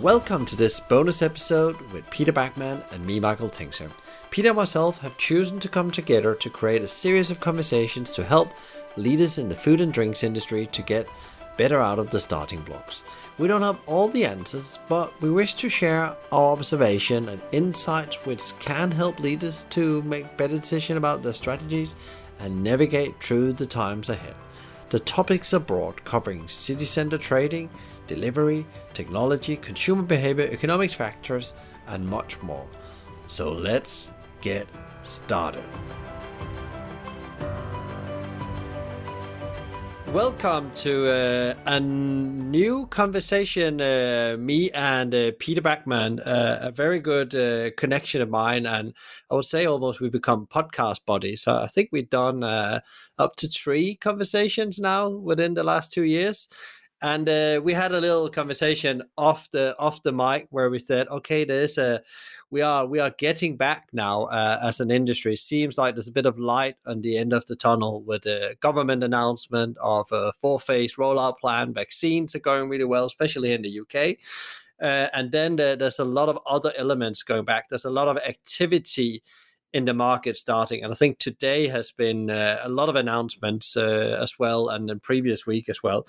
Welcome to this bonus episode with Peter Backman and me, Michael Tingsager. Peter and myself have chosen to come together to create a series of conversations to help leaders in the food and drinks industry to get better out of the starting blocks. We don't have all the answers, but we wish to share our observation and insights which can help leaders to make better decisions about their strategies and navigate through the times ahead. The topics are broad, covering city center trading, delivery, technology, consumer behavior, economic factors, and much more. So let's get started. Welcome to uh, a new conversation. Uh, me and uh, Peter Backman, uh, a very good uh, connection of mine, and I would say almost we become podcast buddies. So I think we've done uh, up to three conversations now within the last two years and uh, we had a little conversation off the off the mic where we said, okay, there's a we are we are getting back now uh, as an industry. Seems like there's a bit of light on the end of the tunnel with the government announcement of a four phase rollout plan. Vaccines are going really well, especially in the UK. Uh, and then the, there's a lot of other elements going back. There's a lot of activity in the market starting. And I think today has been uh, a lot of announcements uh, as well, and the previous week as well.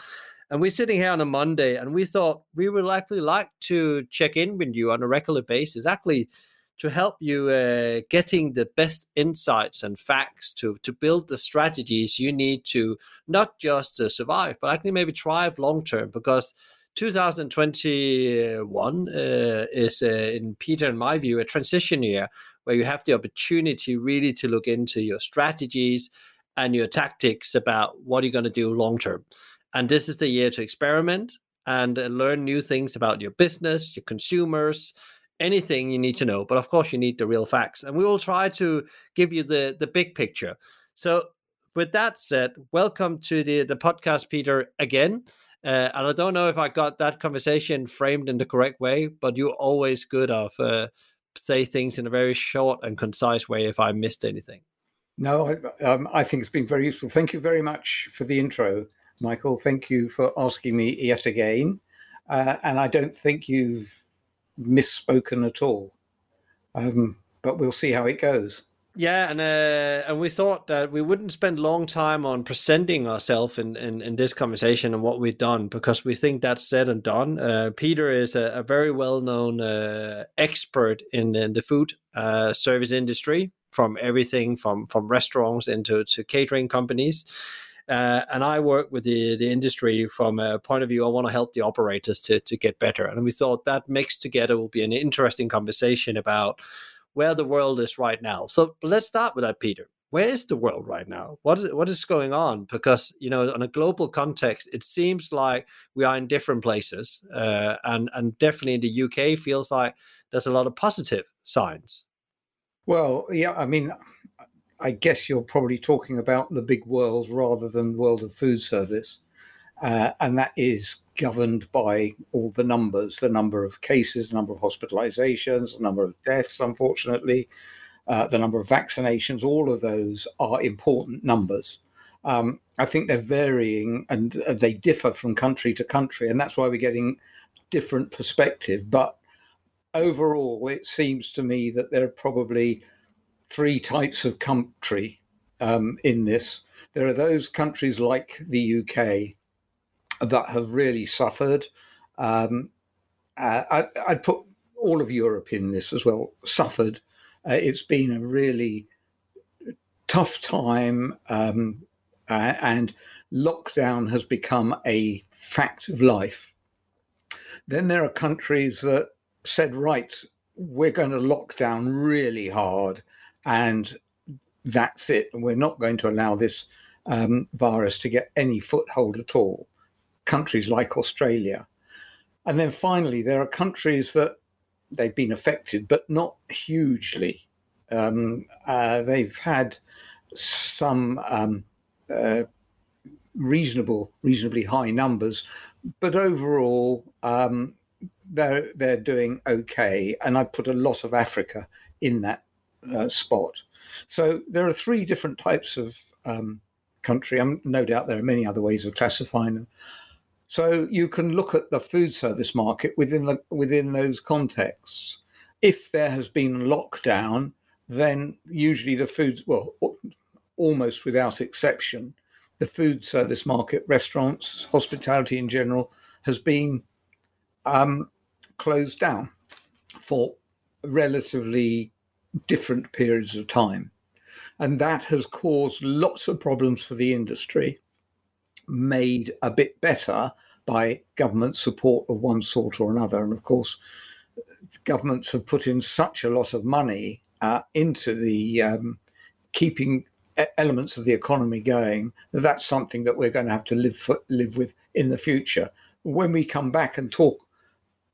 And we're sitting here on a Monday, and we thought we would actually like to check in with you on a regular basis, actually to help you uh, getting the best insights and facts to to build the strategies you need to not just uh, survive, but actually maybe thrive long term. Because 2021 uh, is, uh, in Peter and my view, a transition year where you have the opportunity really to look into your strategies and your tactics about what you're going to do long term. And this is the year to experiment and uh, learn new things about your business, your consumers, anything you need to know. But of course, you need the real facts. And we will try to give you the, the big picture. So, with that said, welcome to the, the podcast, Peter, again. Uh, and I don't know if I got that conversation framed in the correct way, but you're always good of uh, say things in a very short and concise way if I missed anything. No, I, um, I think it's been very useful. Thank you very much for the intro. Michael. Thank you for asking me yet again. Uh, and I don't think you've misspoken at all. Um, but we'll see how it goes. Yeah, and uh, and we thought that we wouldn't spend long time on presenting ourselves in, in, in, this conversation and what we've done because we think that's said and done. Uh, Peter is a, a very well known uh, expert in, in, the food uh, service industry, from everything from from restaurants into to catering companies. Uh, and I work with the, the industry from a point of view, I want to help the operators to, to get better. And we thought that mixed together will be an interesting conversation about where the world is right now. So let's start with that, Peter. Where is the world right now? What is what is going on? Because you know, on a global context, it seems like we are in different places, uh, and and definitely in the UK feels like there's a lot of positive signs. Well, yeah, I mean, I guess you're probably talking about the big world rather than world of food service. Uh, and that is governed by all the numbers the number of cases, the number of hospitalizations, the number of deaths, unfortunately, uh, the number of vaccinations. All of those are important numbers. Um, I think they're varying and they differ from country to country, and that's why we're getting different perspective. But overall, it seems to me that there are probably three types of country um, in this. There are those countries like the UK that have really suffered. Um, uh, I, would put all of Europe in this as well, suffered. Uh, it's been a really tough time, um, uh, and lockdown has become a fact of life. Then there are countries that said, right, we're going to lock down really hard and that's it. We're not going to allow this um, virus to get any foothold at all. Countries like Australia. And then finally, there are countries that they've been affected, but not hugely. Um, uh, they've had some um, uh, reasonable, reasonably high numbers, but overall, um, they're they're doing okay. And I put a lot of Africa in that uh, spot. So there are three different types of um, country. I'm no doubt there are many other ways of classifying them. So you can look at the food service market within the, within those contexts. If there has been lockdown, then usually the foods well almost without exception, the food service market, restaurants, hospitality in general, has been um, closed down for relatively different periods of time. And that has caused lots of problems for the industry, made a bit better by government support of one sort or another. And of course, governments have put in such a lot of money uh, into the um, keeping elements of the economy going, that's something that we're going to have to live for, live with in the future. When we come back and talk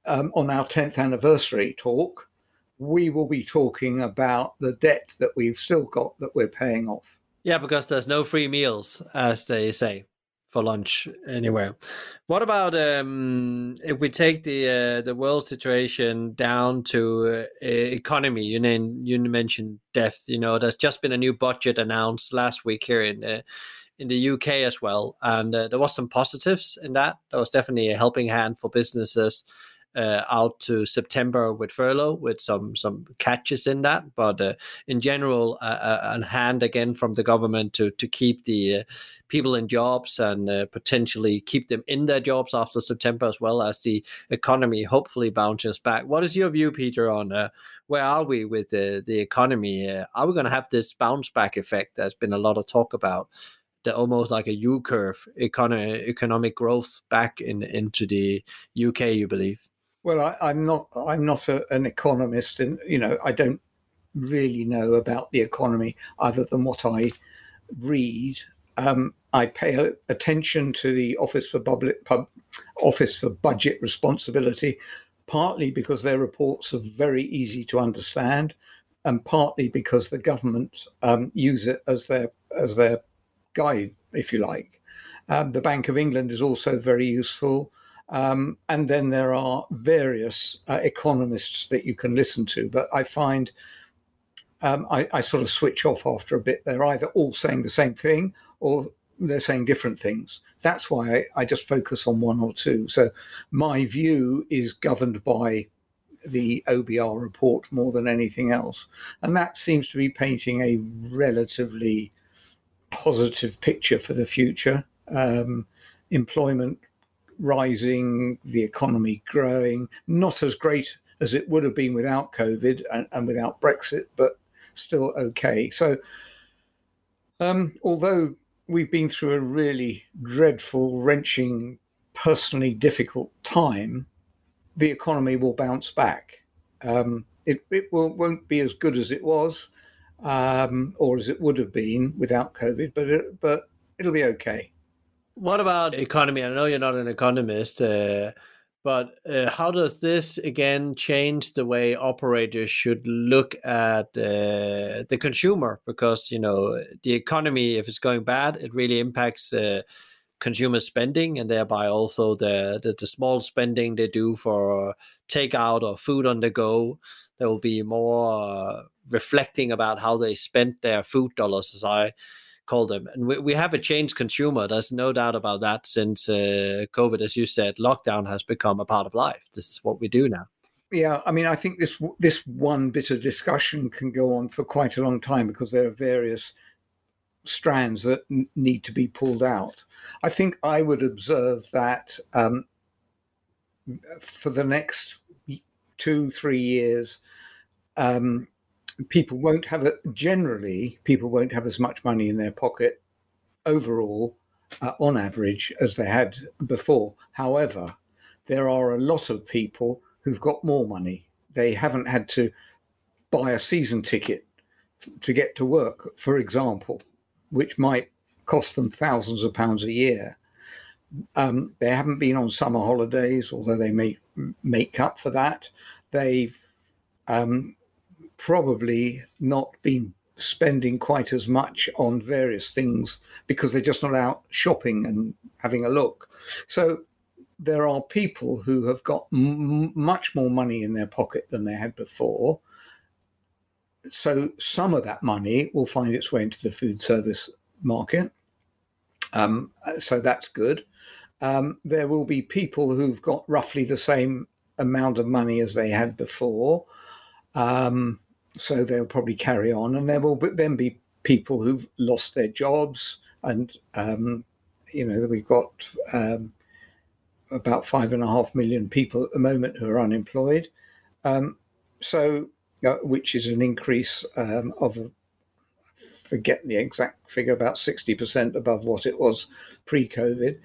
um, on our 10th anniversary talk, we will be talking about the debt that we've still got that we're paying off. Yeah, because there's no free meals, as they say for lunch anywhere. What about um, if we take the uh, the world situation down to uh, economy? You know, you mentioned death. You know, there's just been a new budget announced last week here in uh, in the UK as well, and uh, there was some positives in that. There was definitely a helping hand for businesses uh, out to September with furlough, with some some catches in that. But uh, in general, uh, a hand again from the government to to keep the uh, people in jobs and uh, potentially keep them in their jobs after September, as well as the economy hopefully bounces back. What is your view, Peter, on uh, where are we with the the economy? are we going to have this bounce back effect? There's been a lot of talk about the almost like a U curve economic growth back in into the UK. You believe? Well, I, am not. I'm not a, an economist, and you know, I don't really know about the economy other than what I read. Um, I pay attention to the Office for Public Pub, Office for Budget Responsibility, partly because their reports are very easy to understand, and partly because the government um, use it as their as their guide, if you like. Um, the Bank of England is also very useful. Um, and then there are various uh, economists that you can listen to. But I find um, I, I, sort of switch off after a bit. They're either all saying the same thing or they're saying different things. That's why I, I just focus on one or two. So my view is governed by the OBR report more than anything else. And that seems to be painting a relatively positive picture for the future. Um, employment rising, the economy growing, not as great as it would have been without COVID and, and without Brexit, but still okay. So, um, although we've been through a really dreadful, wrenching, personally difficult time, the economy will bounce back. Um, it, it will, won't be as good as it was um, or as it would have been without COVID, but it, but it'll be okay. What about economy? I know you're not an economist, uh, but uh, how does this again change the way operators should look at uh, the consumer? Because you know the economy, if it's going bad, it really impacts uh, consumer spending and thereby also the, the, the small spending they do for takeout or food on the go. There will be more reflecting about how they spent their food dollars, as I call them. And we, we have a changed consumer. There's no doubt about that since uh, COVID, as you said, lockdown has become a part of life. This is what we do now. Yeah, I mean, I think this this one bit of discussion can go on for quite a long time because there are various strands that n- need to be pulled out. I think I would observe that um, for the next two, three years, um, people won't have it generally people won't have as much money in their pocket overall uh, on average as they had before. However there are a lot of people who've got more money. They haven't had to buy a season ticket to get to work for example which might cost them thousands of pounds a year. Um, they haven't been on summer holidays although they may make up for that. They've um, probably not been spending quite as much on various things because they're just not out shopping and having a look. So there are people who have got m- much more money in their pocket than they had before. So some of that money will find its way into the food service market. Um, so that's good. um, there will be people who've got roughly the same amount of money as they had before. Um, so they'll probably carry on, and there will then be people who've lost their jobs, and um, you know we've got um, about five and a half million people at the moment who are unemployed. Um, so, uh, which is an increase um, of forget the exact figure, about 60% above what it was pre COVID.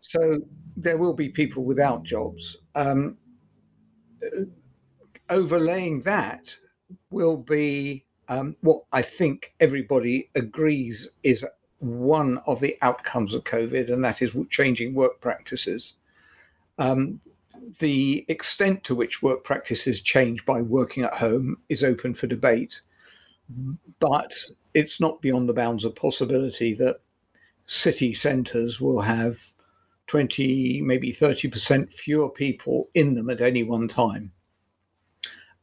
So there will be people without jobs. Um, overlaying that will be um, what I think everybody agrees is one of the outcomes of COVID, and that is changing work practices. Um, the extent to which work practices change by working at home is open for debate, but it's not beyond the bounds of possibility that city centres will have 20, maybe 30% fewer people in them at any one time.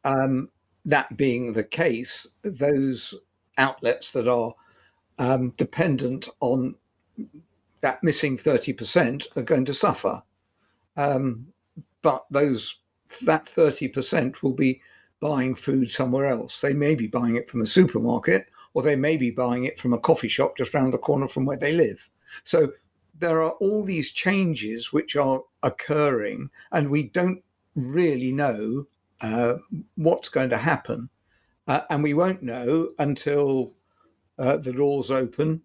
Um, that being the case, those outlets that are um, dependent on that missing 30% are going to suffer. Um, but those that 30% will be buying food somewhere else. They may be buying it from a supermarket or they may be buying it from a coffee shop just around the corner from where they live. So there are all these changes which are occurring, and we don't really know uh, what's going to happen. Uh, and we won't know until uh, the doors open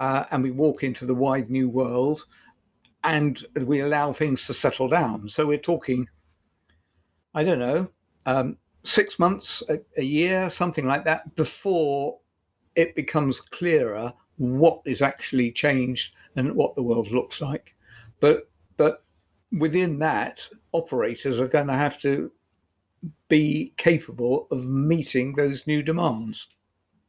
uh, and we walk into the wide new world and we allow things to settle down. So we're talking, I don't know, um, six months, a, a year, something like that, before it becomes clearer what is actually changed and what the world looks like. But but within that, operators are going to have to be capable of meeting those new demands.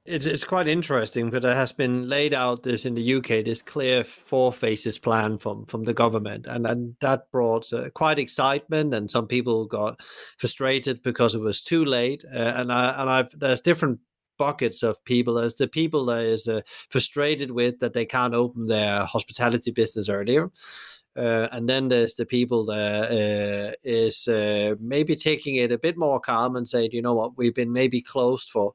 It's, it's quite interesting but it has been laid out this in the UK this clear four phases plan from from the government. And and that brought uh, quite excitement and some people got frustrated because it was too late. Uh, and I and I've there's different buckets of people. As the people that is uh, frustrated with that they can't open their hospitality business earlier uh, and then there's the people that uh, is uh, maybe taking it a bit more calm and saying, you know what, we've been maybe closed for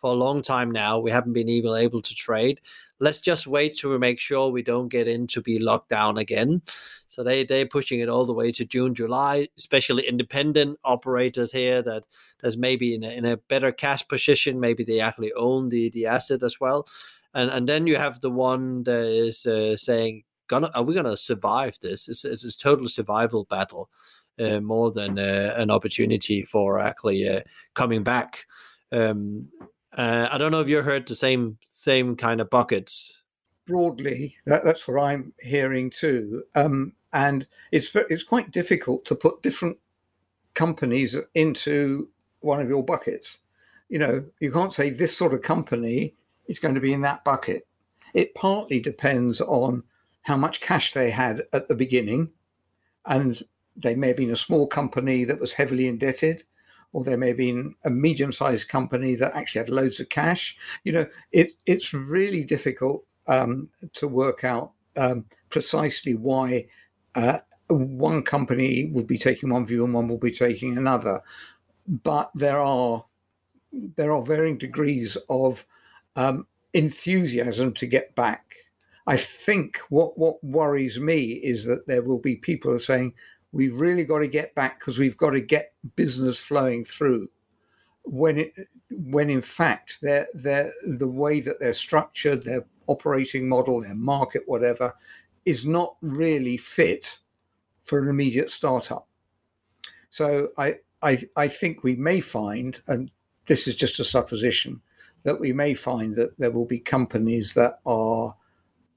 for a long time now. We haven't been able able to trade. Let's just wait to make sure we don't get in to be locked down again. So they they're pushing it all the way to June, July. Especially independent operators here that that's maybe in a, in a better cash position. Maybe they actually own the the asset as well. And and then you have the one that is uh, saying gonna are we gonna survive this? It's it's a total survival battle, uh, more than uh, an opportunity for actually uh, coming back. Um, uh, I don't know if you heard the same same kind of buckets. Broadly, that, that's what I'm hearing too, um, and it's it's quite difficult to put different companies into one of your buckets. You know, you can't say this sort of company is going to be in that bucket. It partly depends on how much cash they had at the beginning. And they may have been a small company that was heavily indebted, or there may have been a medium sized company that actually had loads of cash. You know, it, it's really difficult um, to work out um, precisely why uh, one company would be taking one view and one will be taking another. But there are there are varying degrees of um, enthusiasm to get back I think what what worries me is that there will be people saying we've really got to get back because we've got to get business flowing through. When it when in fact they're, they're, the way that they're structured, their operating model, their market, whatever, is not really fit for an immediate startup. So I, I, I think we may find, and this is just a supposition, that we may find that there will be companies that are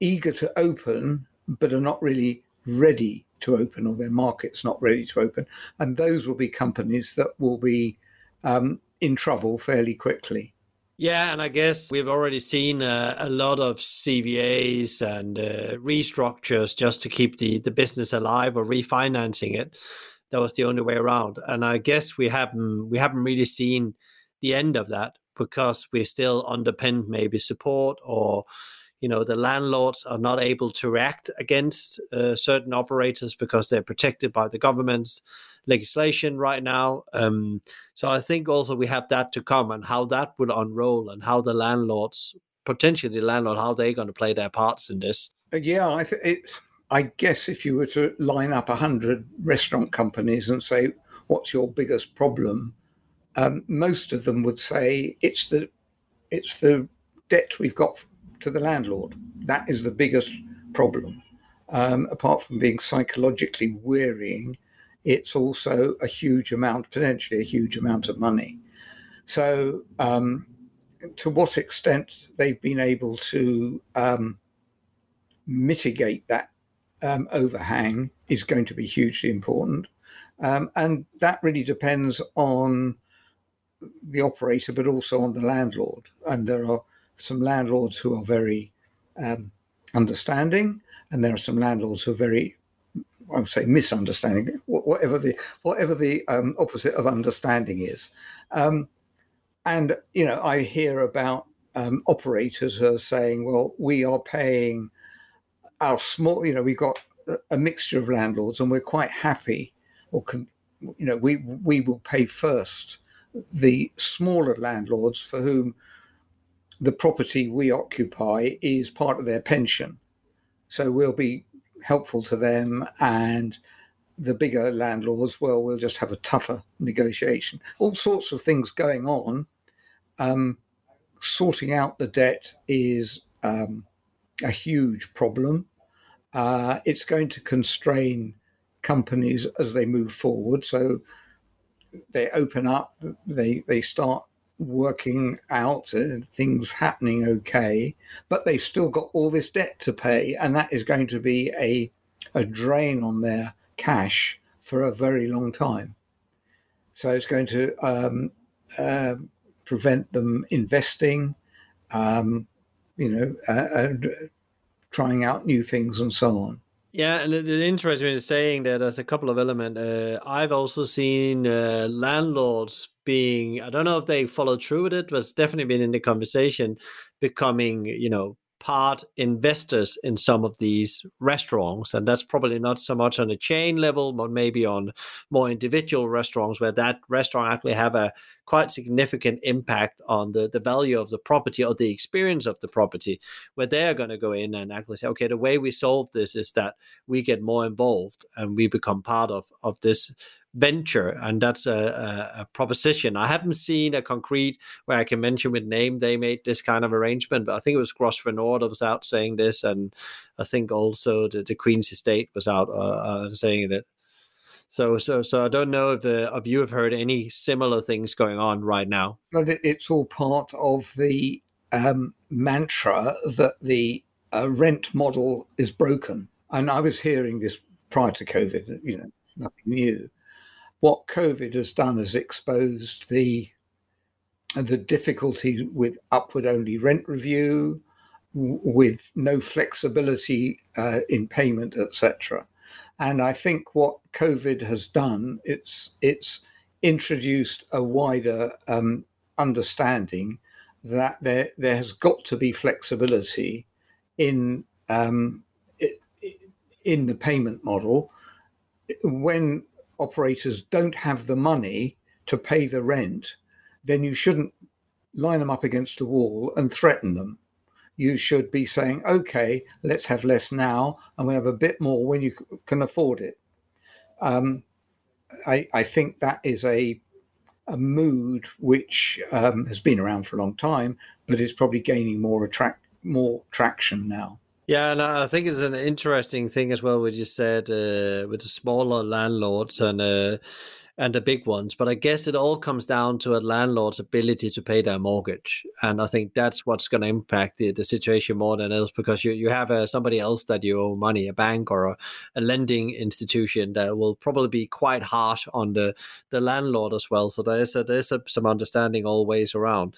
eager to open but are not really ready to open or their market's not ready to open. And those will be companies that will be um, in trouble fairly quickly. Yeah, and I guess we've already seen uh, a lot of CVAs and uh, restructures just to keep the, the business alive or refinancing it. That was the only way around, and I guess we haven't we haven't really seen the end of that because we're still underpinned maybe support or you know the landlords are not able to react against uh, certain operators because they're protected by the government's legislation right now. Um, so I think also we have that to come and how that will unroll and how the landlords, potentially the landlord, how they're going to play their parts in this. Uh, yeah, I th-. I guess if you were to line up a hundred restaurant companies and say, "What's your biggest problem?" Um, most of them would say it's the it's the debt we've got to the landlord. That is the biggest problem. Um, apart from being psychologically wearying, it's also a huge amount, potentially a huge amount of money. So, um, to what extent they've been able to um, mitigate that um, overhang is going to be hugely important. Um, and that really depends on the operator, but also on the landlord. And there are some landlords who are very um, understanding, and there are some landlords who are very, I would say, misunderstanding. Whatever the whatever the um, opposite of understanding is, um, and you know, I hear about um, operators are saying, "Well, we are paying our small. You know, we've got a mixture of landlords, and we're quite happy, or can, you know, we we will pay first the smaller landlords for whom the property we occupy is part of their pension. So we'll be helpful to them and the bigger landlords, well, we'll just have a tougher negotiation. All sorts of things going on. Um, sorting out the debt is um, a huge problem. Uh, it's going to constrain companies as they move forward. So they open up, they they start working out uh, things happening okay, but they've still got all this debt to pay, and that is going to be a a drain on their cash for a very long time. So it's going to um, uh, prevent them investing, um, you know, uh, trying out new things and so on. Yeah, and the interesting is saying that there's a couple of elements. Uh, I've also seen uh, landlords being, I don't know if they followed through with it, but it's definitely been in the conversation, becoming, you know, part investors in some of these restaurants and that's probably not so much on a chain level but maybe on more individual restaurants where that restaurant actually have a quite significant impact on the, the value of the property or the experience of the property where they're going to go in and actually say okay the way we solve this is that we get more involved and we become part of of this venture, and that's a, a, a, proposition. I haven't seen a concrete where I can mention with name they made this kind of arrangement, but I think it was Nord that was out saying this, and I think also the, the Queen's Estate was out uh, uh, saying it. So, so, so I don't know if uh, if you have heard any similar things going on right now. But it's all part of the um, mantra that the uh, rent model is broken. And I was hearing this prior to COVID. You know, nothing new what COVID has done is exposed the the difficulties with upward only rent review, with no flexibility uh, in payment, etc. And I think what COVID has done, it's it's introduced a wider um, understanding that there there has got to be flexibility in um, in the payment model when operators don't have the money to pay the rent, then you shouldn't line them up against the wall and threaten them. You should be saying, okay, let's have less now and we'll have a bit more when you can afford it. Um, I, I, think that is a, a mood which um, has been around for a long time, but is probably gaining more attract more traction now. Yeah, and I think it's an interesting thing as well. What you said uh, with the smaller landlords and uh, and the big ones, but I guess it all comes down to a landlord's ability to pay their mortgage, and I think that's what's going to impact the, the situation more than else because you you have uh, somebody else that you owe money, a bank or a, a lending institution that will probably be quite harsh on the the landlord as well. So there's a, there's a, some understanding all ways around.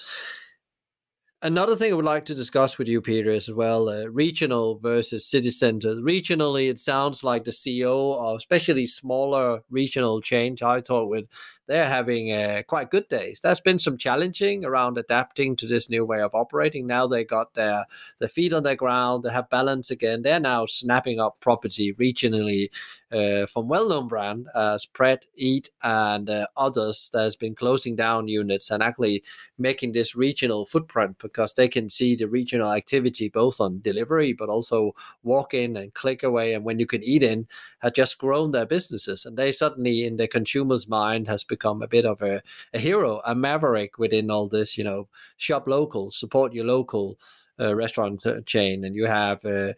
Another thing I would like to discuss with you, Peter, as well uh, regional versus city center. Regionally, it sounds like the CEO of especially smaller regional change I talk with, they're having uh, quite good days. There's been some challenging around adapting to this new way of operating. Now they got their their feet on the ground. They have balance again. They're now snapping up property regionally uh, from well-known brand as Pret, Eat, and uh, others that has been closing down units and actually making this regional footprint because they can see the regional activity both on delivery but also walk in and click away and when you can eat in have just grown their businesses and they suddenly in the consumer's mind has become a bit of a, a hero, a maverick within all this. You know, shop local, support your local uh, restaurant chain, and you have uh,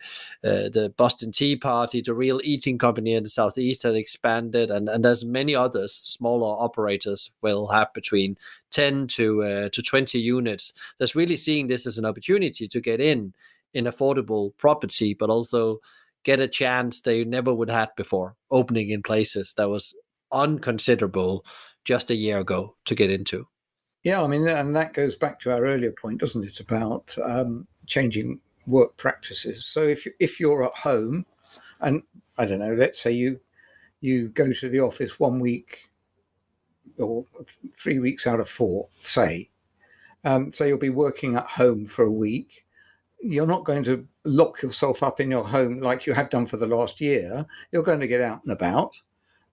uh, the Boston Tea Party, the real eating company in the southeast has expanded, and, and there's many others. Smaller operators will have between ten to uh, to twenty units. That's really seeing this as an opportunity to get in in affordable property, but also get a chance they never would have had before, opening in places that was unconsiderable just a year ago to get into. Yeah, I mean, and that goes back to our earlier point, doesn't it, about um, changing work practices. So if if you're at home, and I don't know, let's say you you go to the office one week or three weeks out of four, say, um, so you'll be working at home for a week. You're not going to lock yourself up in your home like you have done for the last year. You're going to get out and about.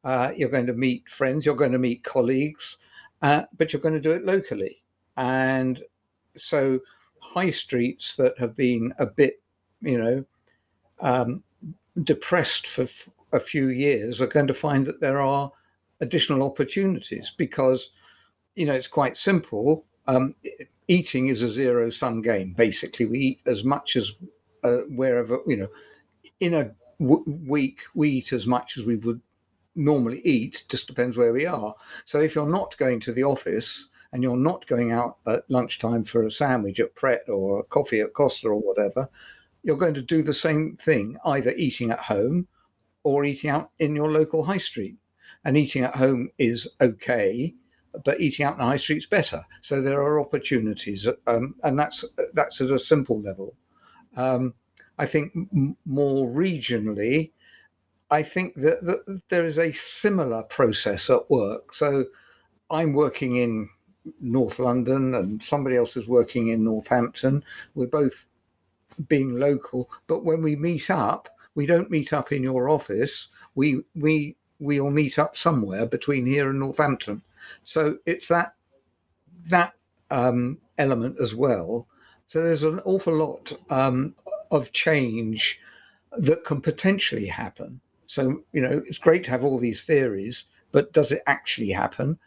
Uh, you're going to meet friends. You're going to meet colleagues uh, but you're going to do it locally. And so, high streets that have been a bit, you know, um, depressed for f- a few years are going to find that there are additional opportunities because, you know, it's quite simple. Um, eating is a zero sum game. Basically, we eat as much as uh, wherever, you know, in a w- week, we eat as much as we would normally eat, just depends where we are. So if you're not going to the office and you're not going out at lunchtime for a sandwich at Pret or a coffee at Costa or whatever, you're going to do the same thing, either eating at home or eating out in your local high street. And eating at home is okay, but eating out in the high street's better. So there are opportunities, um, and that's that's at a simple level. Um, I think m- more regionally, I think that, that there is a similar process at work. So I'm working in North London and somebody else is working in Northampton. We're both being local, but when we meet up, we don't meet up in your office. We we we'll meet up somewhere between here and Northampton. So it's that that um, element as well. So there's an awful lot um, of change that can potentially happen. So, you know, it's great to have all these theories, but does it actually happen?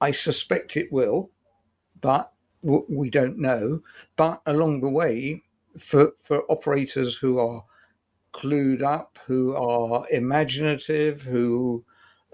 I suspect it will, but we don't know. But along the way, for, for operators who are clued up, who are imaginative, who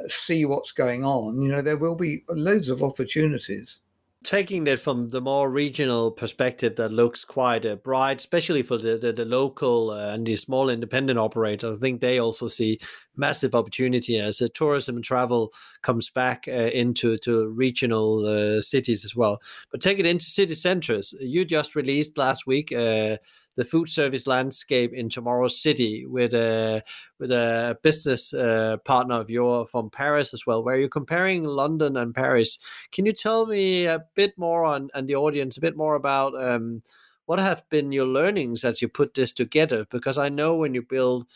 see what's going on, you know, there will be loads of opportunities taking it from the more regional perspective that looks quite uh, bright, especially for the, the, the local uh, and the small independent operators. I think they also see massive opportunity as uh, tourism and travel comes back uh, into to regional uh, cities as well. But take it into city centers. You just released last week uh, the food service landscape in tomorrow's city with a with a business uh, partner of yours from Paris as well, where you're comparing London and Paris. Can you tell me a bit more on and the audience a bit more about um, what have been your learnings as you put this together? Because I know when you build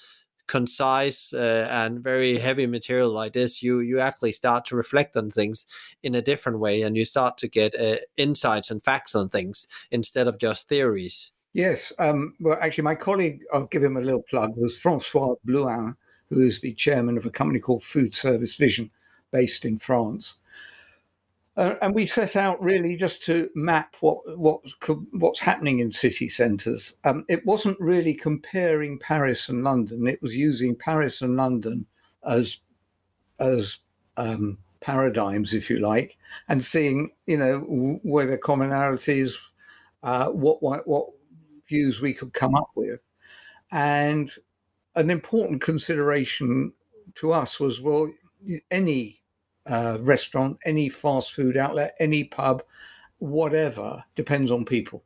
concise uh, and very heavy material like this you you actually start to reflect on things in a different way and you start to get uh, insights and facts on things instead of just theories Yes. Um, well, actually, my colleague, I'll give him a little plug, was Francois Blouin, who is the chairman of a company called Food Service Vision, based in France. Uh, and we set out really just to map what what what's happening in city centres. Um, it wasn't really comparing Paris and London. It was using Paris and London as as um, paradigms, if you like, and seeing you know where the commonalities, uh, what what what views we could come up with. And an important consideration to us was well, any uh, restaurant, any fast food outlet, any pub, whatever, depends on people.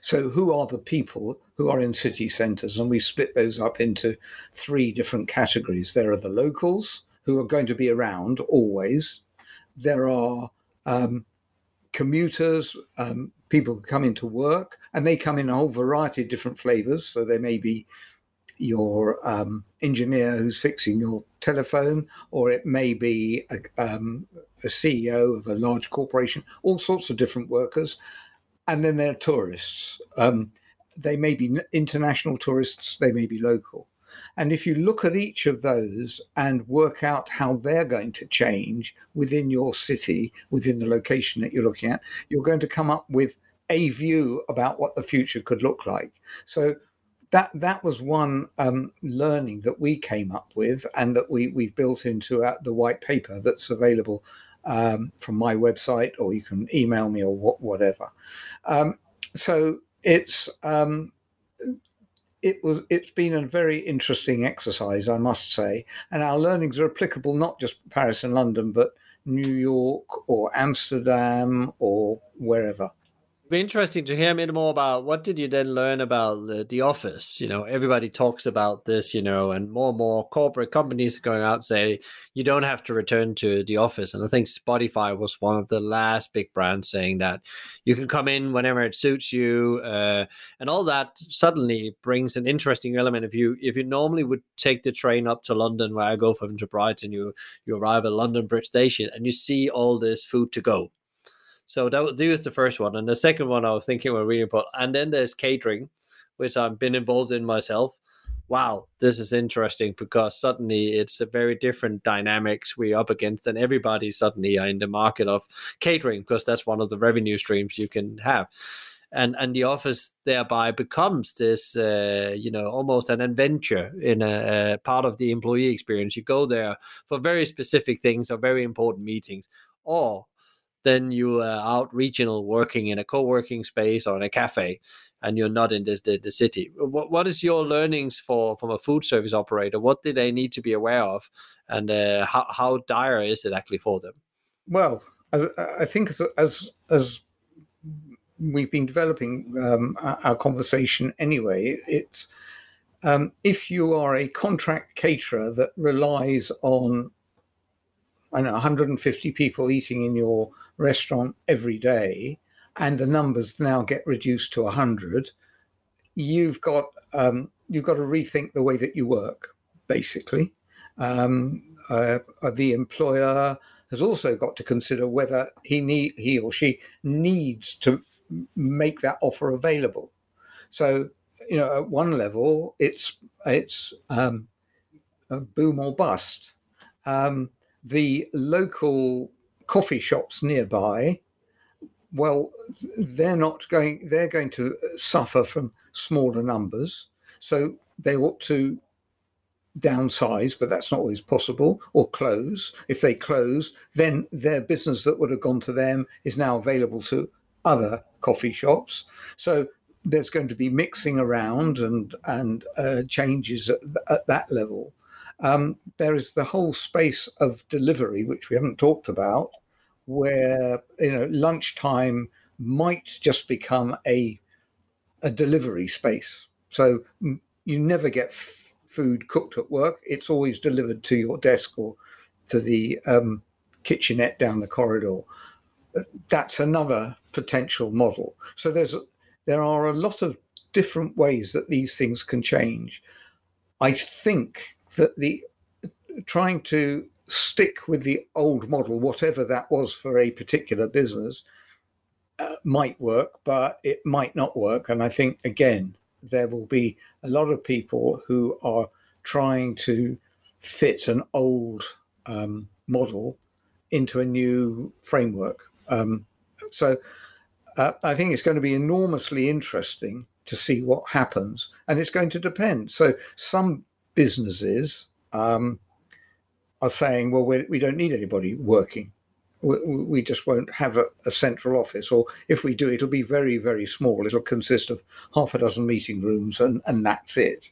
So, who are the people who are in city centres? And we split those up into three different categories. There are the locals who are going to be around always. there are um, commuters, um, people who come work, and they come in a whole variety of different flavors. So there may be your um, engineer who's fixing your telephone, or it may be a, um, a, CEO of a large corporation, all sorts of different workers. And then there are tourists. Um, they may be international tourists, they may be local. And if you look at each of those and work out how they're going to change within your city, within the location that you're looking at, you're going to come up with a view about what the future could look like. So that that was one um, learning that we came up with and that we we built into uh, the white paper that's available um, from my website or you can email me or wh- whatever. Um, so it's um, it was it's been a very interesting exercise, I must say, and our learnings are applicable not just Paris and London, but New York or Amsterdam or wherever be interesting to hear a bit more about what did you then learn about the, the, office? You know everybody talks about this you know and more and more corporate companies are going out say you don't have to return to the office. And i think spotify was one of the last big brands saying that you can come in whenever it suits you uh, and all that suddenly brings an interesting element. If you if you normally would take the train up to london where i go from to brighton you you arrive at london bridge station and you see all this food to go so that was the first one, and the second one I was thinking were really important. and then there's catering, which I've been involved in myself. Wow, this is interesting because suddenly it's a very different dynamics we're up against, and everybody suddenly are in the market of catering because that's one of the revenue streams you can have and and the office thereby becomes this uh, you know almost an adventure in a, a, part of the employee experience you go there for very specific things or very important meetings or then you are out regional working in a co-working space or in a cafe and you're not in this the, the city. What, what is your learnings for from a food service operator? What do they need to be aware of? And uh, how, how dire is it actually for them? Well as, i think as, as as we've been developing um, our conversation anyway it's um, if you are a contract caterer that relies on I know 150 people eating in your restaurant every day, and the numbers now get reduced to 100, you've got um, you've got to rethink the way that you work. Basically, um, uh, the employer has also got to consider whether he need he or she needs to make that offer available. So, you know, at one level, it's it's um, boom or bust. Um, the local coffee shops nearby, well, they're not going, they're going to suffer from smaller numbers. So they ought to downsize, but that's not always possible, or close. If they close, then their business that would have gone to them is now available to other coffee shops. So there's going to be mixing around and and uh, changes at, at, that level. Um, there is the whole space of delivery, which we haven't talked about, where you know lunchtime might just become a a delivery space. So you never get f- food cooked at work; it's always delivered to your desk or to the um, kitchenette down the corridor. That's another potential model. So there's there are a lot of different ways that these things can change. I think that the trying to stick with the old model, whatever that was for a particular business, uh, might work, but it might not work. And I think, again, there will be a lot of people who are trying to fit an old um, model into a new framework. Um, so uh, I think it's going to be enormously interesting to see what happens. And it's going to depend. So some businesses, um, are saying, well, we, don't need anybody working. We, we just won't have a, a, central office, or if we do, it'll be very, very small. It'll consist of half a dozen meeting rooms, and, and that's it.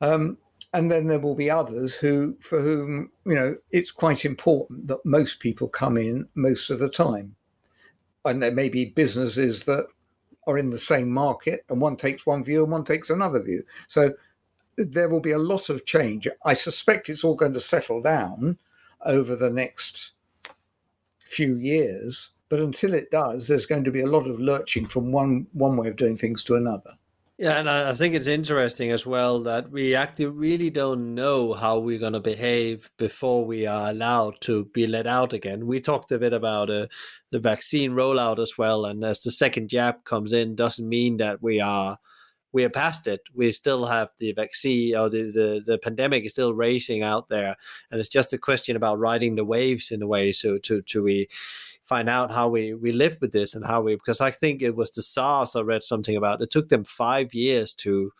Um, and then there will be others who, for whom, you know, it's quite important that most people come in most of the time. And there may be businesses that are in the same market, and one takes one view and one takes another view. So there will be a lot of change. I suspect it's all going to settle down over the next few years. But until it does, there's going to be a lot of lurching from one one way of doing things to another. Yeah, and I think it's interesting as well that we actually really don't know how we're going to behave before we are allowed to be let out again. We talked a bit about uh, the vaccine rollout as well, and as the second jab comes in, doesn't mean that we are we are past it. We still have the vaccine or the, the, the pandemic is still racing out there. And it's just a question about riding the waves in a way. So to, to we find out how we, we live with this and how we, because I think it was the SARS I read something about. It took them five years to,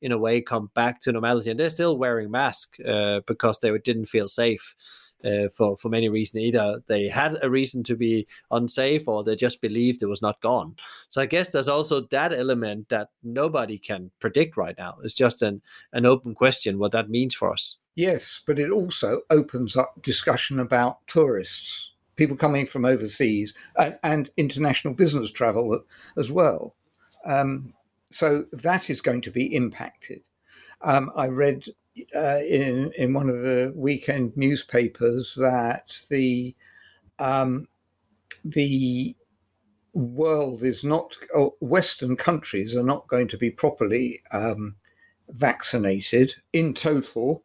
in a way, come back to normality. And they're still wearing masks uh, because they didn't feel safe uh, for for many reasons. Either they had a reason to be unsafe, or they just believed it was not gone. So I guess there's also that element that nobody can predict right now. It's just an an open question what that means for us. Yes, but it also opens up discussion about tourists, people coming from overseas, and, and international business travel as well. Um, so that is going to be impacted. Um, I read uh, in in one of the weekend newspapers that the um, the world is not Western countries are not going to be properly um, vaccinated in total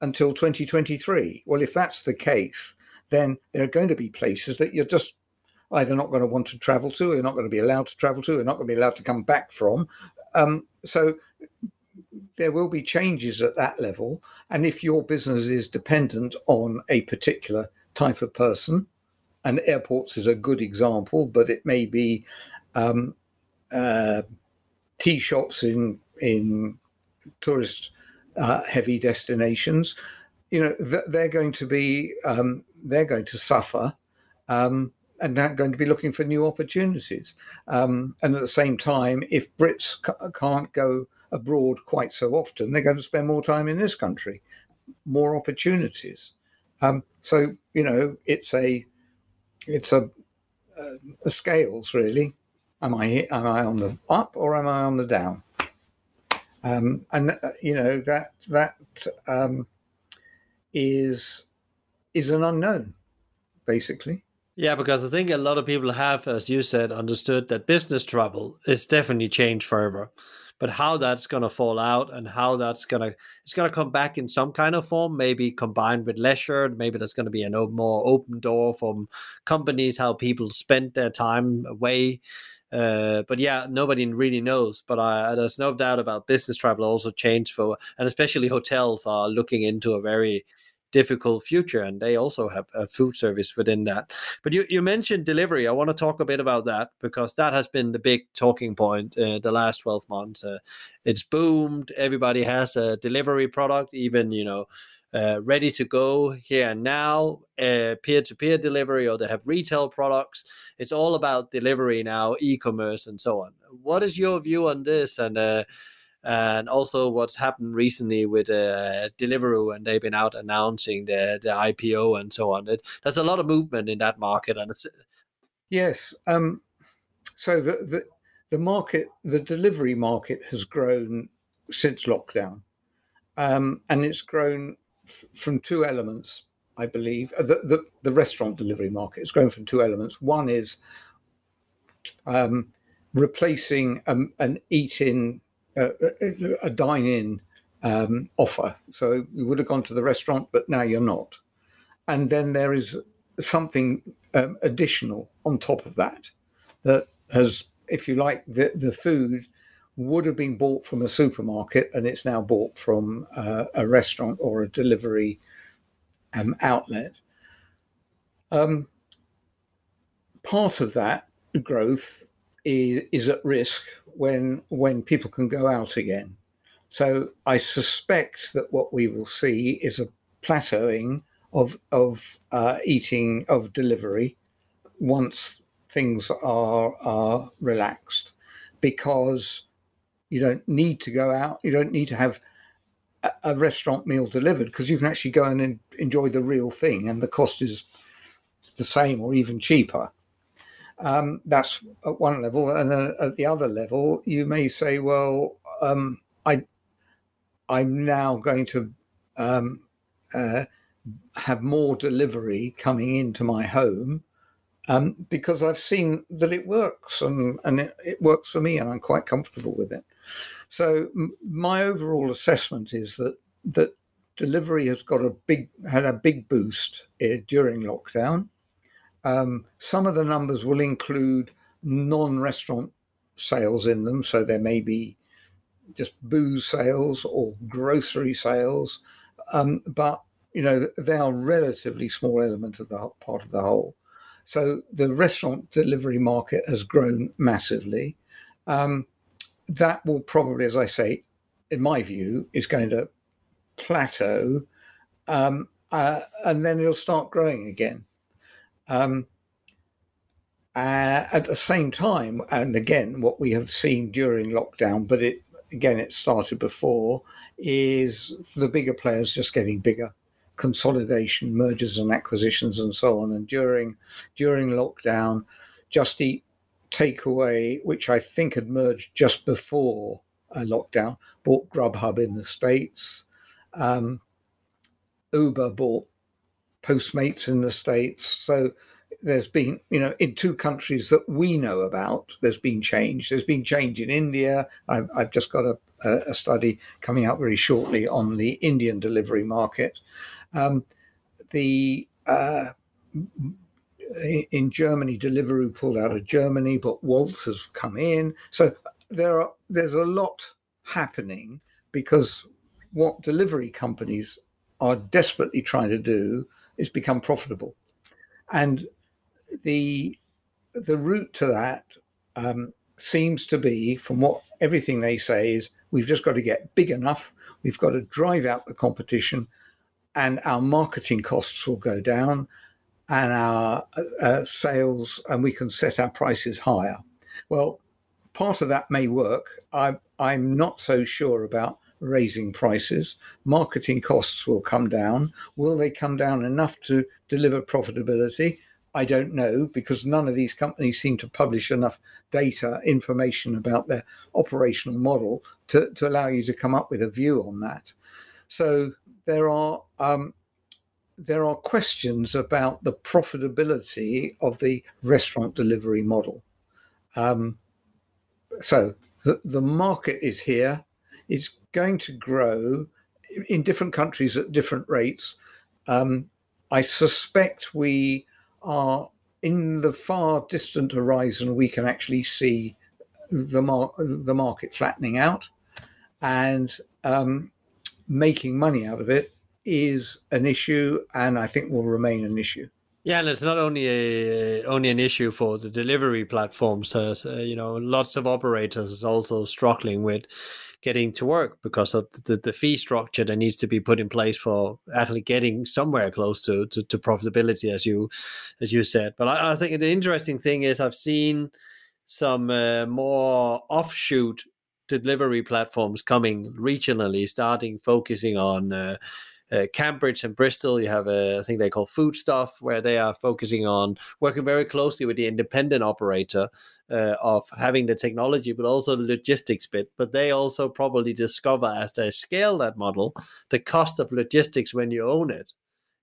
until 2023. Well, if that's the case, then there are going to be places that you're just either not going to want to travel to, or you're not going to be allowed to travel to, or not going to be allowed to come back from. Um, so there will be changes at that level. And if your business is dependent on a particular type of person, and airports is a good example, but it may be um, uh, tea shops in in tourist uh, heavy destinations. You know, th- they're going to be um, they're going to suffer. Um, and they're going to be looking for new opportunities. Um, and at the same time, if Brits c- can't go abroad quite so often, they're going to spend more time in this country, more opportunities. Um, so you know, it's a it's a, a, a scales really. Am I am I on the up or am I on the down? Um, and uh, you know that that um, is is an unknown, basically. Yeah, because I think a lot of people have, as you said, understood that business travel is definitely changed forever but how that's going to fall out and how that's going to it's going to come back in some kind of form maybe combined with leisure maybe there's going to be a more open door from companies how people spend their time away uh, but yeah, nobody really knows. But I, there's no doubt about business travel also changed for, and especially hotels are looking into a very difficult future, and they also have a food service within that. But you, you mentioned delivery. I want to talk a bit about that because that has been the big talking point uh, the last 12 months. Uh, it's boomed. Everybody has a delivery product, even, you know, uh, ready to go here and now, peer to peer delivery, or they have retail products. It's all about delivery now, e commerce, and so on. What is your view on this? And uh, and also what's happened recently with uh, Deliveroo, and they've been out announcing the the IPO and so on. It, there's a lot of movement in that market, and it's yes. Um, so the, the the market, the delivery market, has grown since lockdown, um, and it's grown f- from two elements. I believe uh, the, the the restaurant delivery market has grown from two elements. One is um, replacing um, an eat-in a, a dine-in um, offer. So you would have gone to the restaurant, but now you're not. And then there is something um, additional on top of that that has, if you like, the, the food would have been bought from a supermarket and it's now bought from uh, a restaurant or a delivery um, outlet. Um, part of that growth is, is at risk when when people can go out again. So I suspect that what we will see is a plateauing of of uh, eating of delivery once things are are relaxed, because you don't need to go out. You don't need to have a, a restaurant meal delivered because you can actually go and enjoy the real thing, and the cost is the same or even cheaper. Um, that's at one level, and then at the other level, you may say, "Well, um, I, I'm now going to um, uh, have more delivery coming into my home um, because I've seen that it works and, and it, it, works for me and I'm quite comfortable with it. So m- my overall assessment is that that delivery has got a big had a big boost uh, during lockdown. Um, some of the numbers will include non-restaurant sales in them, so there may be just booze sales or grocery sales, um, but you know they are relatively small element of the part of the whole. So the restaurant delivery market has grown massively. Um, that will probably, as I say, in my view, is going to plateau, um, uh, and then it'll start growing again. Um, uh, at the same time, and again, what we have seen during lockdown, but it again it started before, is the bigger players just getting bigger consolidation, mergers and acquisitions, and so on. And during during lockdown, Just Eat Takeaway, which I think had merged just before uh, lockdown, bought Grubhub in the states. Um, Uber bought Postmates in the states. So there's been, you know, in two countries that we know about, there's been change. There's been change in India. I've, I've just got a, a, study coming out very shortly on the Indian delivery market. Um, the uh, in Germany, Deliveroo pulled out of Germany, but Wolt has come in. So there are there's a lot happening because what delivery companies are desperately trying to do is become profitable, and the the route to that um, seems to be, from what everything they say, is we've just got to get big enough. We've got to drive out the competition and our marketing costs will go down and our uh, uh, sales, and we can set our prices higher. Well, part of that may work. I, I'm not so sure about raising prices. Marketing costs will come down. Will they come down enough to deliver profitability? I don't know because none of these companies seem to publish enough data, information about their operational model to, to allow you to come up with a view on that. So there are um, there are questions about the profitability of the restaurant delivery model. Um, so the, the market is here. It's going to grow in different countries at different rates. Um, I suspect we are in the far distant horizon. We can actually see the mar- the market flattening out, and um, making money out of it is an issue, and I think will remain an issue. Yeah, and it's not only a only an issue for the delivery platforms. Uh, you know, lots of operators is also struggling with getting to work because of the, the fee structure that needs to be put in place for actually getting somewhere close to, to, to profitability, as you as you said. But I, I, think the interesting thing is I've seen some uh, more offshoot delivery platforms coming regionally, starting focusing on uh, uh, Cambridge and Bristol. You have a I think they call Foodstuff, where they are focusing on working very closely with the independent operator uh, of having the technology, but also the logistics bit. But they also probably discover as they scale that model, the cost of logistics when you own it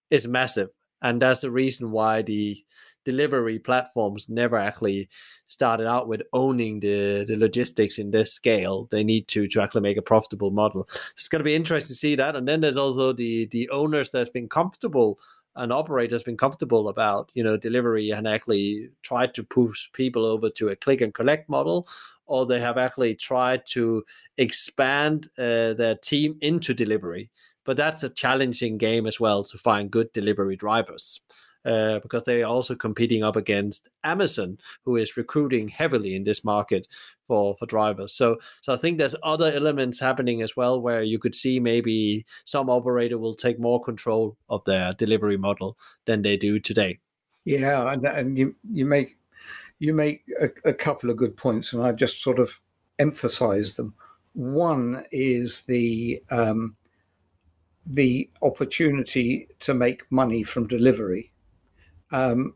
is massive, and that's the reason why the delivery platforms never actually started out with owning the, the logistics in this scale. They need to to actually make a profitable model. It's going to be interesting to see that. And then there's also the the owners that's been comfortable and operators been comfortable about you know delivery and actually tried to push people over to a click and collect model or they have actually tried to expand uh, their team into delivery but that's a challenging game as well to find good delivery drivers uh, because they are also competing up against Amazon, who is recruiting heavily in this market for for drivers. So so I think there's other elements happening as well where you could see maybe some operator will take more control of their delivery model than they do today. Yeah, and, and you you make you make a, a couple of good points, and I just sort of emphasize them. One is the um, the opportunity to make money from delivery um,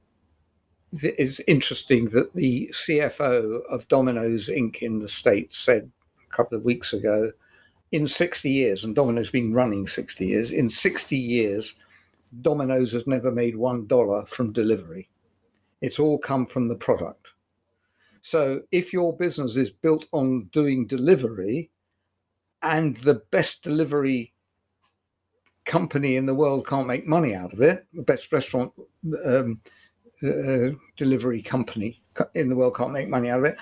it's interesting that the CFO of Domino's Inc. in the States said a couple of weeks ago in 60 years, and Domino's been running 60 years, in 60 years, Domino's has never made $1 from delivery. It's all come from the product. So if your business is built on doing delivery and the best delivery company in the world can't make money out of it, the best restaurant um, uh, delivery company in the world can't make money out of it,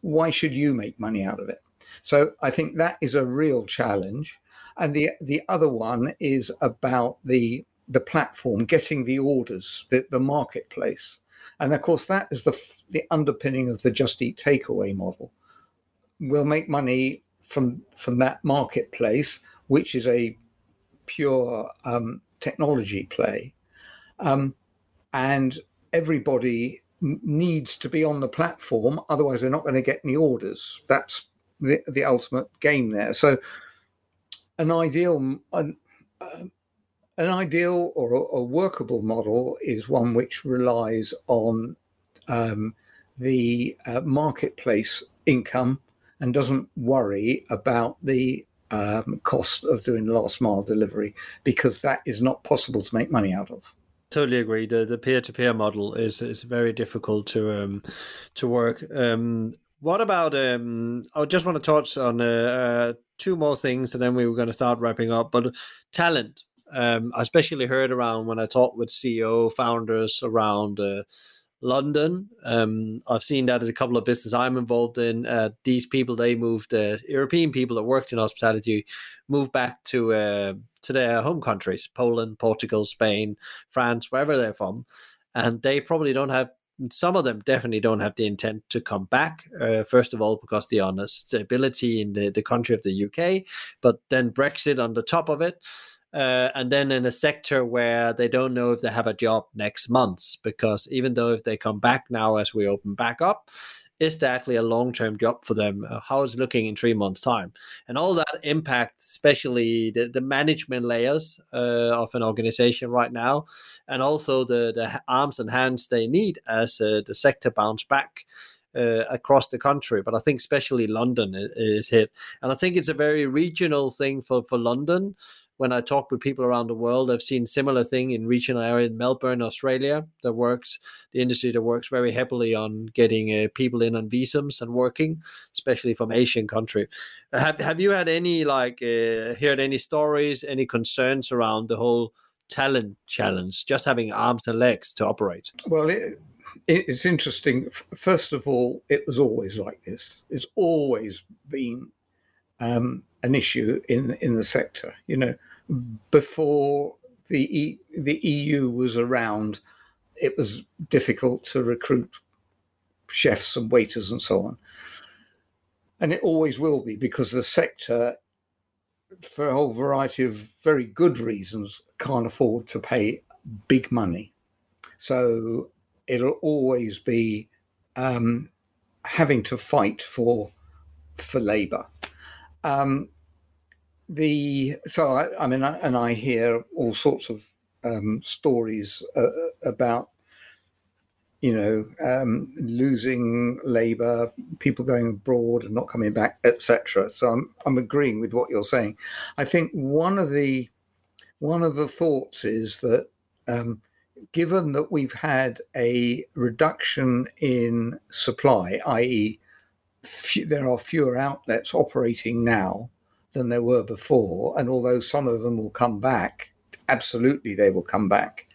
why should you make money out of it? So I think that is a real challenge. And the the other one is about the the platform, getting the orders, the, the marketplace. And of course, that is the, the underpinning of the Just Eat takeaway model. We'll make money from, from that marketplace, which is a pure um, technology play. Um, and everybody needs to be on the platform, otherwise, they're not going to get any orders. That's the, the ultimate game there. So, an ideal, an, uh, an ideal or a, a, workable model is one which relies on um, the uh, marketplace income and doesn't worry about the um, cost of doing last mile delivery because that is not possible to make money out of. Totally agree. The the peer to peer model is is very difficult to um to work. Um, what about um? I just want to touch on uh, uh, two more things, and then we were going to start wrapping up. But talent, um, I especially heard around when I talked with CEO founders around uh, London. Um, I've seen that as a couple of business I'm involved in. Uh, these people they moved, uh, European people that worked in hospitality, moved back to uh, to their home countries, Poland, Portugal, Spain, France, wherever they're from, and they probably don't have. Some of them definitely don't have the intent to come back. Uh, first of all, because the on stability in the, the country of the UK, but then Brexit on the top of it uh, and then in a sector where they don't know if they have a job next month because even though if they come back now as we open back up is that actually a long-term job for them? Uh, how is looking in three months time? And all that impact especially the, the management layers uh, of an organization right now and also the, the arms and hands they need as uh, the sector bounce back uh, across the country, but I think especially London is, is, hit, and I think it's a very regional thing for for London when I talk with people around the world, I've seen similar thing in regional area in Melbourne, Australia, that works the industry that works very heavily on getting uh, people in on visums and working, especially from Asian country. Have Have you had any like uh, heard any stories, any concerns around the whole talent challenge, just having arms and legs to operate? Well. It- it's interesting. First of all, it was always like this. It's always been um, an issue in in the sector. You know, before the e, the EU was around, it was difficult to recruit chefs and waiters and so on. And it always will be because the sector, for a whole variety of very good reasons, can't afford to pay big money. So it'll always be um, having to fight for for labour. Um, the so I, I mean, I, and I hear all sorts of um, stories uh, about you know um, losing labour, people going abroad and not coming back, etc. So I'm I'm agreeing with what you're saying. I think one of the one of the thoughts is that um, given that we've had a reduction in supply, i.e., there are fewer outlets operating now than there were before. And although some of them will come back, absolutely they will come back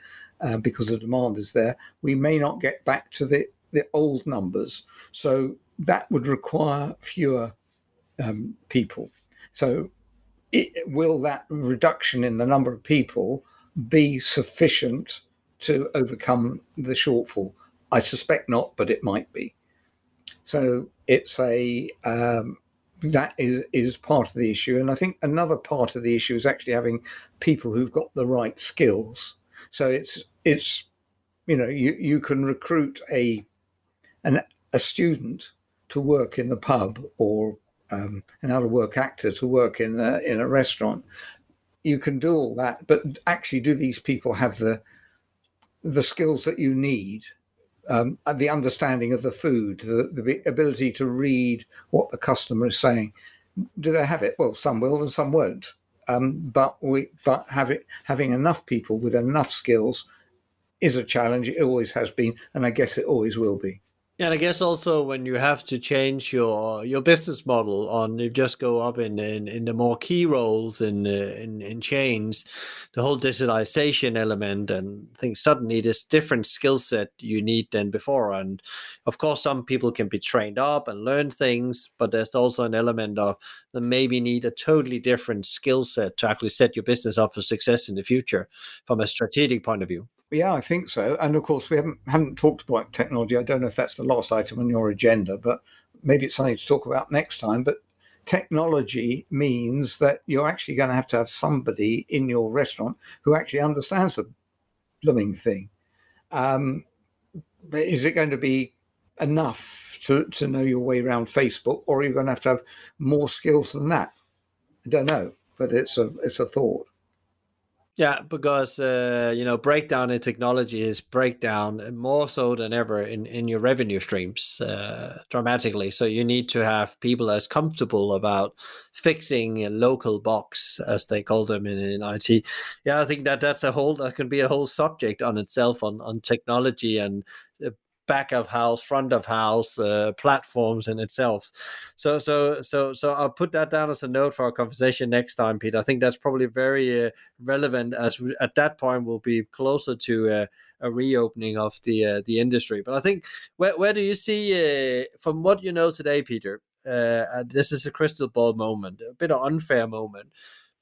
uh, because the demand is there, we may not get back to the, the old numbers. So that would require fewer um, people. So it, will that reduction in the number of people be sufficient to overcome the shortfall? I suspect not, but it might be. So it's a um, that is is part of the issue, and I think another part of the issue is actually having people who've got the right skills. So it's it's you know you you can recruit a an a student to work in the pub or um, an out of work actor to work in the, in a restaurant. You can do all that, but actually, do these people have the the skills that you need um, the understanding of the food, the, the ability to read what the customer is saying. Do they have it? Well, some will and some won't. Um, but we, but have it, having enough people with enough skills is a challenge. It always has been, and I guess it always will be. Yeah, and I guess also when you have to change your your business model on you just go up in in, in the more key roles in, uh, in in chains, the whole digitalization element and things suddenly this different skill set you need than before. And of course, some people can be trained up and learn things, but there's also an element of that maybe need a totally different skill set to actually set your business up for success in the future from a strategic point of view. Yeah, I think so. And of course, we haven't haven't talked about technology. I don't know if that's the last item on your agenda, but maybe it's something to talk about next time. But technology means that you're actually going to have to have somebody in your restaurant who actually understands the blooming thing. Um, but is it going to be enough to, to know your way around Facebook, or are you going to have to have more skills than that? I don't know, but it's a it's a thought. Yeah, because uh, you know breakdown in technology is breakdown more so than ever in, in your revenue streams uh, dramatically. So you need to have people as comfortable about fixing a local box as they call them in, in IT. Yeah, I think that that's a whole that can be a whole subject on itself on on technology and back of house, front of house uh, platforms in itself. So, so, so, so I'll put that down as a note for our conversation next time, Peter. I think that's probably very uh, relevant as we, at that point we'll be closer to uh, a reopening of the uh, the industry. But I think where where do you see uh, from what you know today, Peter? Uh, this is a crystal ball moment, a bit of unfair moment.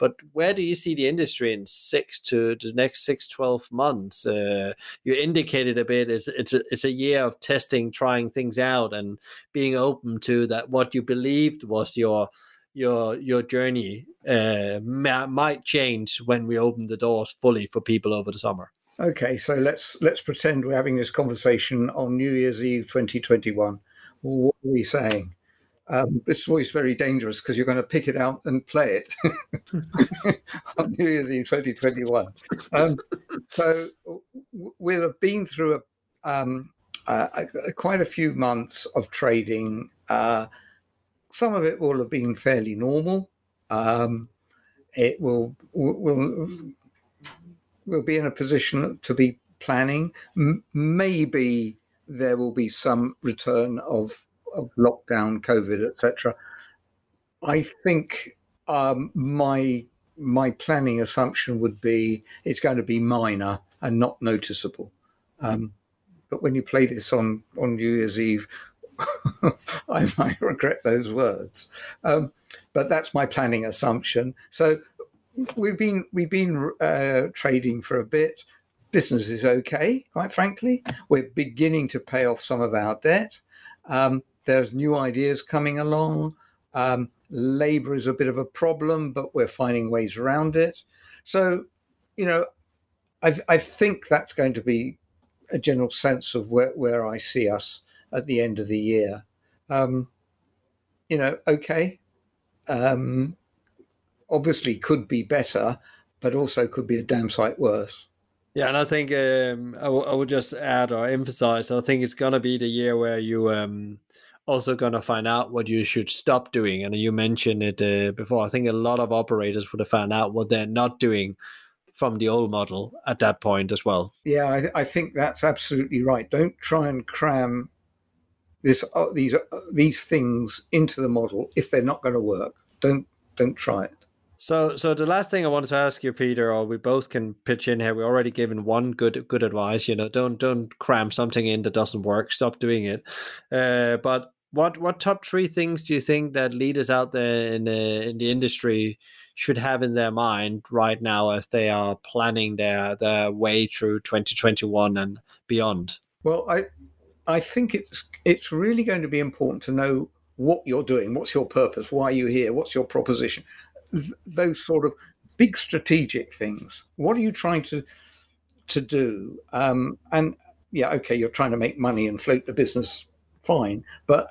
But where do you see the industry in six to the next six, 12 months? Uh, you indicated a bit, it's, it's, a, it's a year of testing, trying things out, and being open to that what you believed was your your your journey uh, might change when we open the doors fully for people over the summer. Okay, so let's let's pretend we're having this conversation on New Year's Eve 2021. What are we saying? Um, this is always very dangerous because you're going to pick it out and play it on New Year's Eve 2021. Um, so we'll have been through a, um, uh, quite a few months of trading. Uh, some of it will have been fairly normal. Um, it will will will be in a position to be planning. M- maybe there will be some return of of lockdown, COVID, etc. I think um, my my planning assumption would be it's going to be minor and not noticeable. Um, but when you play this on on New Year's Eve, I might regret those words. Um, but that's my planning assumption. So we've been we've been uh, trading for a bit. Business is okay, quite frankly. We're beginning to pay off some of our debt. Um, there's new ideas coming along. Um, labor is a bit of a problem, but we're finding ways around it. So, you know, I, I think that's going to be a general sense of where, where I see us at the end of the year. Um, you know, okay. Um, obviously, could be better, but also could be a damn sight worse. Yeah, and I think um, I, w- I would just add or emphasize. I think it's gonna be the year where you um, also going to find out what you should stop doing. And you mentioned it uh, before. I think a lot of operators would have found out what they're not doing from the old model at that point as well. Yeah, I, th- I think that's absolutely right. Don't try and cram this uh, these uh, these things into the model if they're not going to work. Don't don't try it. So, so the last thing I wanted to ask you, Peter, or we both can pitch in here. We're already given one good good advice. You know, don't don't cram something in that doesn't work. Stop doing it. Uh, but what what top three things do you think that leaders out there in the in the industry should have in their mind right now as they are planning their their way through 2021 and beyond? Well, I I think it's it's really going to be important to know what you're doing, what's your purpose, why are you here, what's your proposition, Th- those sort of big strategic things. What are you trying to to do? Um, and yeah, okay, you're trying to make money and float the business fine. But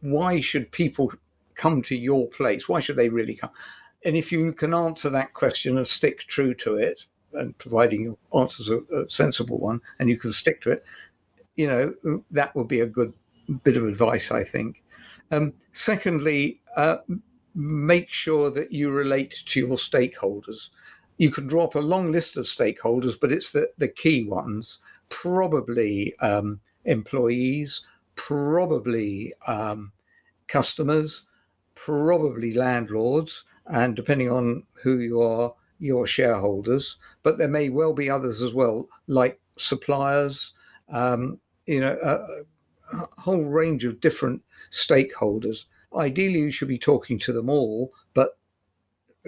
why should people come to your place? Why should they really come? And if you can answer that question and stick true to it, and providing your answer's a, a sensible one, and you can stick to it, you know that would be a good bit of advice, I think. Um, secondly, uh, make sure that you relate to your stakeholders. You can draw up a long list of stakeholders, but it's the, the key ones probably um, employees, probably um, customers, probably landlords, and depending on who you are, your shareholders. But there may well be others as well, like suppliers, um, you know, a, a whole range of different stakeholders. Ideally, you should be talking to them all, but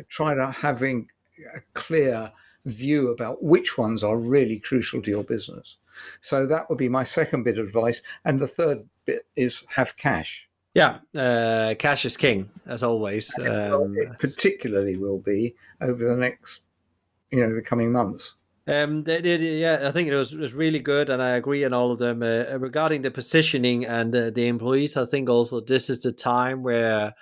try to having a clear view about which ones are really crucial to your business. So that would be my second bit of advice. And the third bit is have cash. Yeah, uh, cash is king, as always. Um, particularly will be over the next, you know, the coming months. Um, they, they, yeah, I think it was, was really good, and I agree on all of them. Uh, regarding the positioning and uh, the employees, I think also this is the time where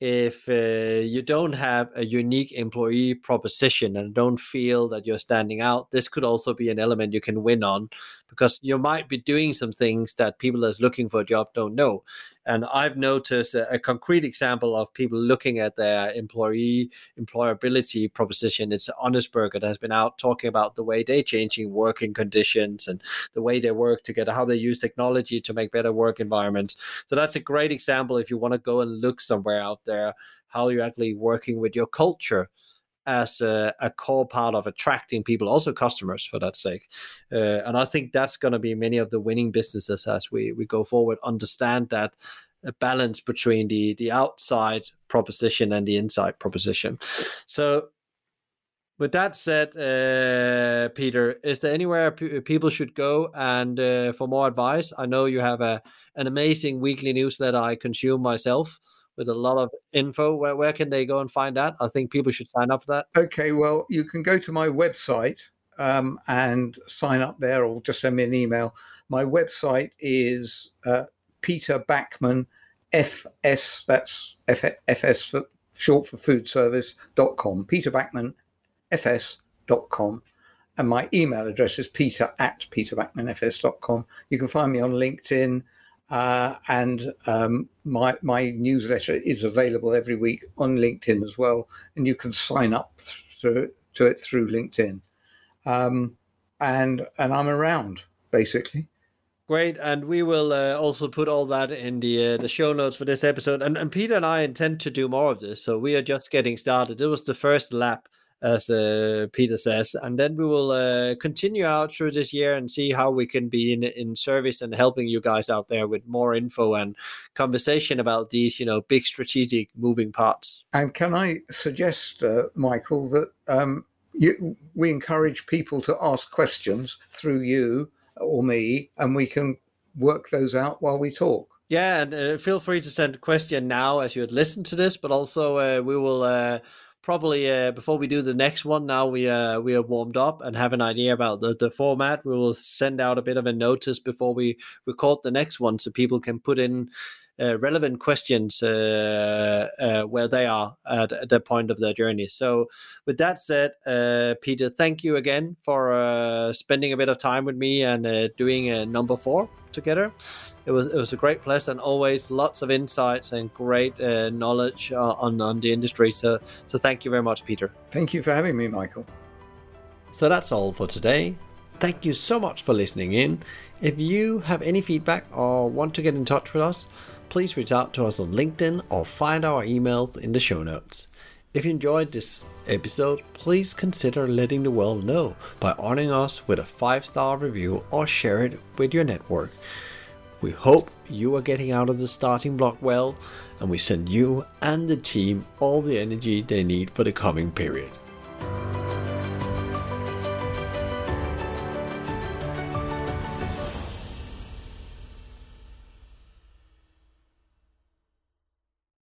if uh, you don't have a unique employee proposition and don't feel that you're standing out, this could also be an element you can win on because you might be doing some things that people that's looking for a job don't know. And I've noticed a, a, concrete example of people looking at their employee employability proposition. It's Honestburger that has been out talking about the way they're changing working conditions and the way they work together, how they use technology to make better work environments. So that's a great example if you want to go and look somewhere out there, how you're actually working with your culture as a, a, core part of attracting people, also customers for that sake. Uh, and I think that's going to be many of the winning businesses as we, we go forward, understand that a balance between the, the outside proposition and the inside proposition. So, with that said, uh, Peter, is there anywhere p- people should go and uh, for more advice? I know you have a an amazing weekly newsletter I consume myself with a lot of info. Where, where can they go and find that? I think people should sign up for that. Okay, well, you can go to my website um, and sign up there or just send me an email. My website is uh, Peter Backman FS, that's F- FS for short for food service.com, Peter Backman FS.com. And my email address is peter at peterbackmanfs.com. You can find me on LinkedIn. Uh, and um, my my newsletter is available every week on LinkedIn as well, and you can sign up through, to it through LinkedIn. Um, and and I'm around basically. Great, and we will uh, also put all that in the uh, the show notes for this episode. And, and Peter and I intend to do more of this, so we are just getting started. It was the first lap as uh, Peter says. And then we will uh, continue out through this year and see how we can be in, in service and helping you guys out there with more info and conversation about these, you know, big strategic moving parts. And can I suggest, uh, Michael, that um, you, we encourage people to ask questions through you or me, and we can work those out while we talk. Yeah, and uh, feel free to send a question now as you had listened to this, but also uh, we will uh, probably uh, before we do the next one now we uh, we are warmed up and have an idea about the, the format we will send out a bit of a notice before we record the next one so people can put in uh, relevant questions uh, uh, where they are at, at the point of their journey. So, with that said, uh, Peter, thank you again for uh, spending a bit of time with me and doing number four together. It was it was a great pleasure and always lots of insights and great uh, knowledge uh, on on the industry. So, so thank you very much, Peter. Thank you for having me, Michael. So that's all for today. Thank you so much for listening in. If you have any feedback or want to get in touch with us, please reach out to us on LinkedIn or find our emails in the show notes. If you enjoyed this episode, please consider letting the world know by honoring us with a 5 star review or share it with your network. We hope you are getting out of the starting block well, and we send you and the team all the energy they need for the coming period.